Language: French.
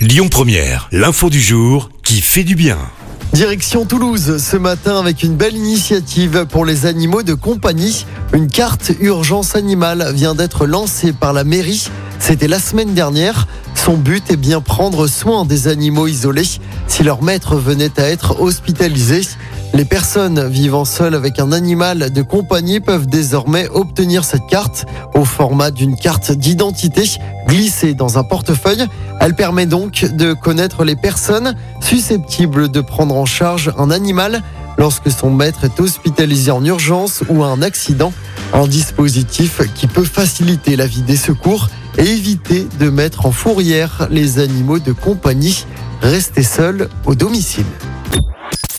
Lyon Première, l'info du jour qui fait du bien. Direction Toulouse ce matin avec une belle initiative pour les animaux de compagnie. Une carte urgence animale vient d'être lancée par la mairie. C'était la semaine dernière. Son but est bien prendre soin des animaux isolés si leur maître venait à être hospitalisé. Les personnes vivant seules avec un animal de compagnie peuvent désormais obtenir cette carte au format d'une carte d'identité glissée dans un portefeuille. Elle permet donc de connaître les personnes susceptibles de prendre en charge un animal lorsque son maître est hospitalisé en urgence ou a un accident. Un dispositif qui peut faciliter la vie des secours et éviter de mettre en fourrière les animaux de compagnie restés seuls au domicile.